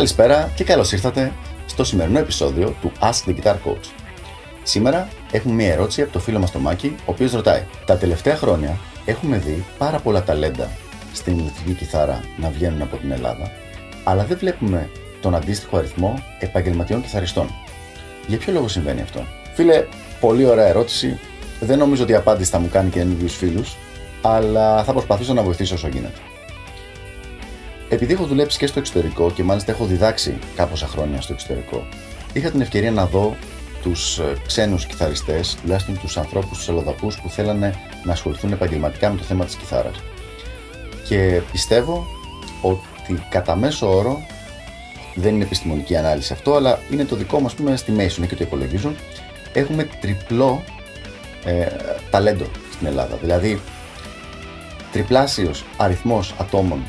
Καλησπέρα και καλώς ήρθατε στο σημερινό επεισόδιο του Ask the Guitar Coach. Σήμερα έχουμε μία ερώτηση από το φίλο μας το Μάκη, ο οποίος ρωτάει: Τα τελευταία χρόνια έχουμε δει πάρα πολλά ταλέντα στην ηλεκτρική κιθάρα να βγαίνουν από την Ελλάδα, αλλά δεν βλέπουμε τον αντίστοιχο αριθμό επαγγελματιών κιθαριστών. Για ποιο λόγο συμβαίνει αυτό, Φίλε, πολύ ωραία ερώτηση. Δεν νομίζω ότι η απάντηση θα μου κάνει καινούριους φίλους, αλλά θα προσπαθήσω να βοηθήσω όσο γίνεται. Επειδή έχω δουλέψει και στο εξωτερικό και μάλιστα έχω διδάξει κάποια χρόνια στο εξωτερικό, είχα την ευκαιρία να δω τους ε, ξένους κιθαριστές, τουλάχιστον τους ανθρώπους, τους αλλοδαπού που θέλανε να ασχοληθούν επαγγελματικά με το θέμα της κιθάρας. Και πιστεύω ότι κατά μέσο όρο, δεν είναι επιστημονική ανάλυση αυτό, αλλά είναι το δικό μας πούμε estimation και το υπολογίζουν, έχουμε τριπλό ε, ταλέντο στην Ελλάδα. Δηλαδή, τριπλάσιος αριθμός ατόμων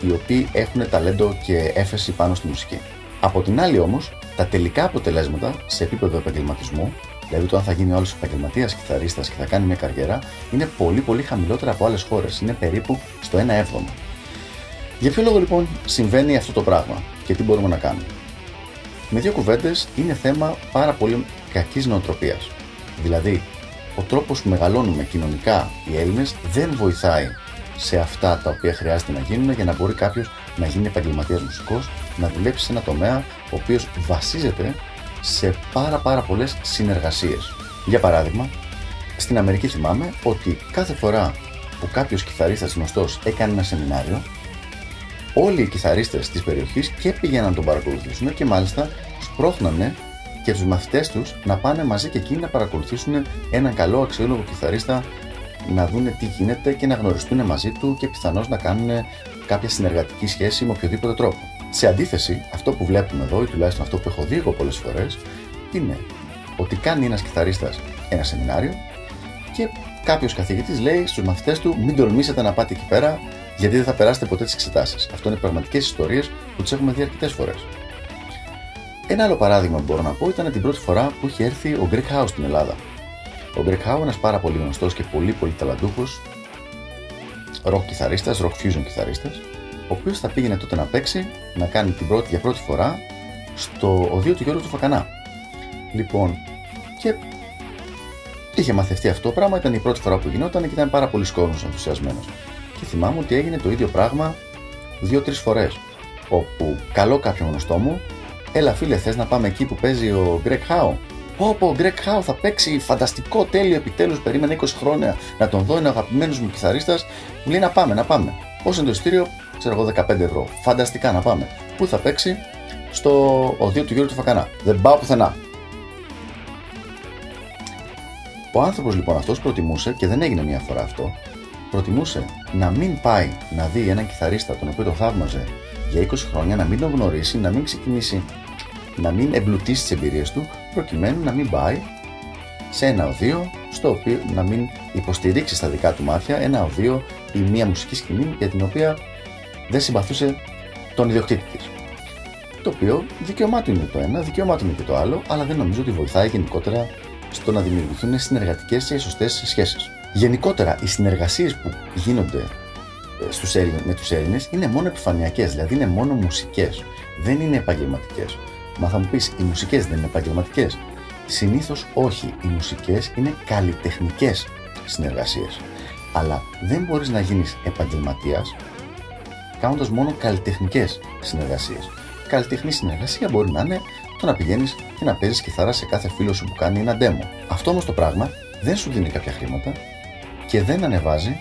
οι οποίοι έχουν ταλέντο και έφεση πάνω στη μουσική. Από την άλλη όμως, τα τελικά αποτελέσματα σε επίπεδο επαγγελματισμού, δηλαδή το αν θα γίνει άλλο επαγγελματίας κιθαρίστας και θα κάνει μια καριέρα, είναι πολύ πολύ χαμηλότερα από άλλες χώρες. Είναι περίπου στο 1 7 Για ποιο λόγο λοιπόν συμβαίνει αυτό το πράγμα και τι μπορούμε να κάνουμε; Με δύο κουβέντες είναι θέμα πάρα πολύ κακής νοοτροπίας. Δηλαδή, ο τρόπος που μεγαλώνουμε κοινωνικά οι Έλληνες δεν βοηθάει σε αυτά τα οποία χρειάζεται να γίνουν για να μπορεί κάποιος να γίνει επαγγελματίας μουσικός, να δουλέψει σε ένα τομέα ο οποίος βασίζεται σε πάρα πάρα πολλές συνεργασίες. Για παράδειγμα, στην Αμερική θυμάμαι ότι κάθε φορά που κάποιος κιθαρίστας γνωστός έκανε ένα σεμινάριο, όλοι οι κιθαρίστες της περιοχής και πήγαιναν να τον παρακολουθήσουν και μάλιστα σπρώχνανε και τους μαθητές τους να πάνε μαζί και εκείνοι να παρακολουθήσουν έναν καλό αξιόλογο κιθαρίστα να δουν τι γίνεται και να γνωριστούν μαζί του και πιθανώς να κάνουν κάποια συνεργατική σχέση με οποιοδήποτε τρόπο. Σε αντίθεση, αυτό που βλέπουμε εδώ, ή τουλάχιστον αυτό που έχω δει εγώ πολλές φορές, είναι ότι κάνει ένας κιθαρίστας ένα σεμινάριο και κάποιος καθηγητής λέει στους μαθητές του: Μην τολμήσετε να πάτε εκεί πέρα, γιατί δεν θα περάσετε ποτέ τις εξετάσεις. Αυτό είναι πραγματικές ιστορίες που τις έχουμε δει αρκετές φορές. Ένα άλλο παράδειγμα που μπορώ να πω ήταν την πρώτη φορά που είχε έρθει ο Greek House στην Ελλάδα. Ο Greg Howe, ένας πάρα πολύ γνωστός και πολύ πολύ ταλαντούχος rock κιθαρίστας, rock fusion κιθαρίστας, ο οποίος θα πήγαινε τότε να παίξει, να κάνει την πρώτη, για πρώτη φορά στο οδείο του Γιώργου του Φακανά. Λοιπόν, και είχε μαθευτεί αυτό το πράγμα, ήταν η πρώτη φορά που γινόταν και ήταν πάρα πολύ κόσμο ενθουσιασμένος. Και θυμάμαι ότι έγινε το ίδιο πράγμα δύο-τρεις φορές. Όπου καλό κάποιον γνωστό μου, έλα φίλε, θες να πάμε εκεί που παίζει ο Greg Howe; Πω πω, ο Greg Howe θα παίξει φανταστικό τέλειο επιτέλους. Περίμενα 20 χρόνια να τον δω, είναι ο αγαπημένος μου κιθαρίστας. Μου λέει να πάμε, να πάμε. Πώς είναι το ειστήριο, ξέρω εγώ 15 ευρώ. Φανταστικά να πάμε. Πού θα παίξει, στο οδείο του Γιώργου του Φακανά. Δεν πάω πουθενά. Ο άνθρωπος λοιπόν αυτός προτιμούσε, και δεν έγινε μία φορά αυτό, προτιμούσε να μην πάει να δει έναν κιθαρίστα τον οποίο τον θαύμαζε για 20 χρόνια, να μην τον γνωρίσει, να μην ξεκινήσει να μην εμπλουτίσει τις εμπειρίες του προκειμένου να μην πάει σε ένα οδείο στο οποίο να μην υποστηρίξει στα δικά του μάτια ένα οδείο ή μια μουσική σκηνή για την οποία δεν συμπαθούσε τον ιδιοκτήτη της. Το οποίο δικαίωμά του είναι το ένα, δικαίωμά του είναι και το άλλο, αλλά δεν νομίζω ότι βοηθάει γενικότερα στο να δημιουργηθούν συνεργατικές και σωστές σχέσεις. Γενικότερα, οι συνεργασίες που γίνονται ε, στους Έλληνες, με τους Έλληνες είναι μόνο επιφανειακές, δηλαδή είναι μόνο μουσικές, δεν είναι επαγγελματικές. Μα θα μου πεις, οι μουσικές δεν είναι επαγγελματικές. Συνήθως όχι. Οι μουσικές είναι καλλιτεχνικές συνεργασίες. Αλλά δεν μπορείς να γίνεις επαγγελματίας κάνοντας μόνο καλλιτεχνικές συνεργασίες. Καλλιτεχνή συνεργασία μπορεί να είναι το να πηγαίνεις και να παίζεις κιθάρα σε κάθε φίλο σου που κάνει ένα demo. Αυτό όμως το πράγμα δεν σου δίνει κάποια χρήματα και δεν ανεβάζει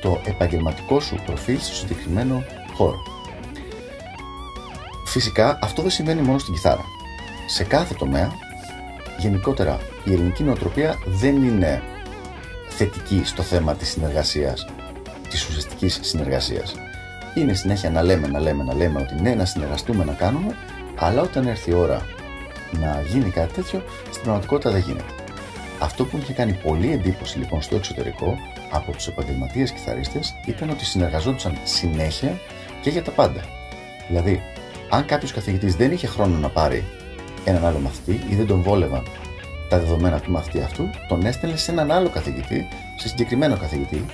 το επαγγελματικό σου προφίλ στο συγκεκριμένο χώρο. Φυσικά αυτό δεν συμβαίνει μόνο στην κιθάρα. Σε κάθε τομέα, γενικότερα η ελληνική νοοτροπία δεν είναι θετική στο θέμα της συνεργασίας, της ουσιαστικής συνεργασίας. Είναι συνέχεια να λέμε, να λέμε, να λέμε ότι ναι, να συνεργαστούμε, να κάνουμε, αλλά όταν έρθει η ώρα να γίνει κάτι τέτοιο, στην πραγματικότητα δεν γίνεται. Αυτό που είχε κάνει πολύ εντύπωση λοιπόν στο εξωτερικό από τους επαγγελματίες κιθαρίστες ήταν ότι συνεργαζόντουσαν συνέχεια και για τα πάντα. Δηλαδή, αν κάποιος καθηγητής δεν είχε χρόνο να πάρει έναν άλλο μαθητή ή δεν τον βόλευαν τα δεδομένα του μαθητή αυτού, τον έστελνε σε έναν άλλο καθηγητή, σε συγκεκριμένο καθηγητή,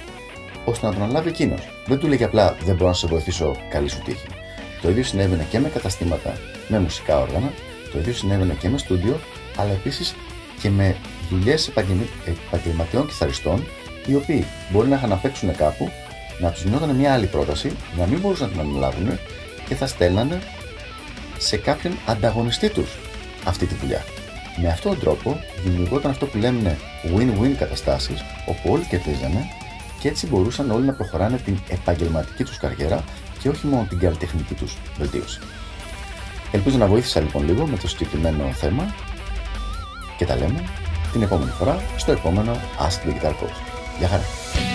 ώστε να τον αναλάβει εκείνος. Δεν του λέγε απλά Δεν μπορώ να σε βοηθήσω, καλή σου τύχη. Το ίδιο συνέβαινε και με καταστήματα με μουσικά όργανα, το ίδιο συνέβαινε και με στούντιο, αλλά επίσης και με δουλειές επαγγελματιών κιθαριστών, οι οποίοι μπορεί να είχαν να παίξουν κάπου, να τους γινόταν μια άλλη πρόταση, να μην μπορούσαν να την αναλάβουν και θα στέλνανε σε κάποιον ανταγωνιστή τους αυτή τη δουλειά. Με αυτόν τον τρόπο δημιουργόταν αυτό που λέμε win-win καταστάσεις, όπου όλοι κερδίζανε και έτσι μπορούσαν όλοι να προχωράνε την επαγγελματική τους καριέρα και όχι μόνο την καλλιτεχνική τους βελτίωση. Ελπίζω να βοήθησα λοιπόν λίγο με το συγκεκριμένο θέμα και τα λέμε την επόμενη φορά στο επόμενο Ask the Guitar Coach. Γεια χαρά!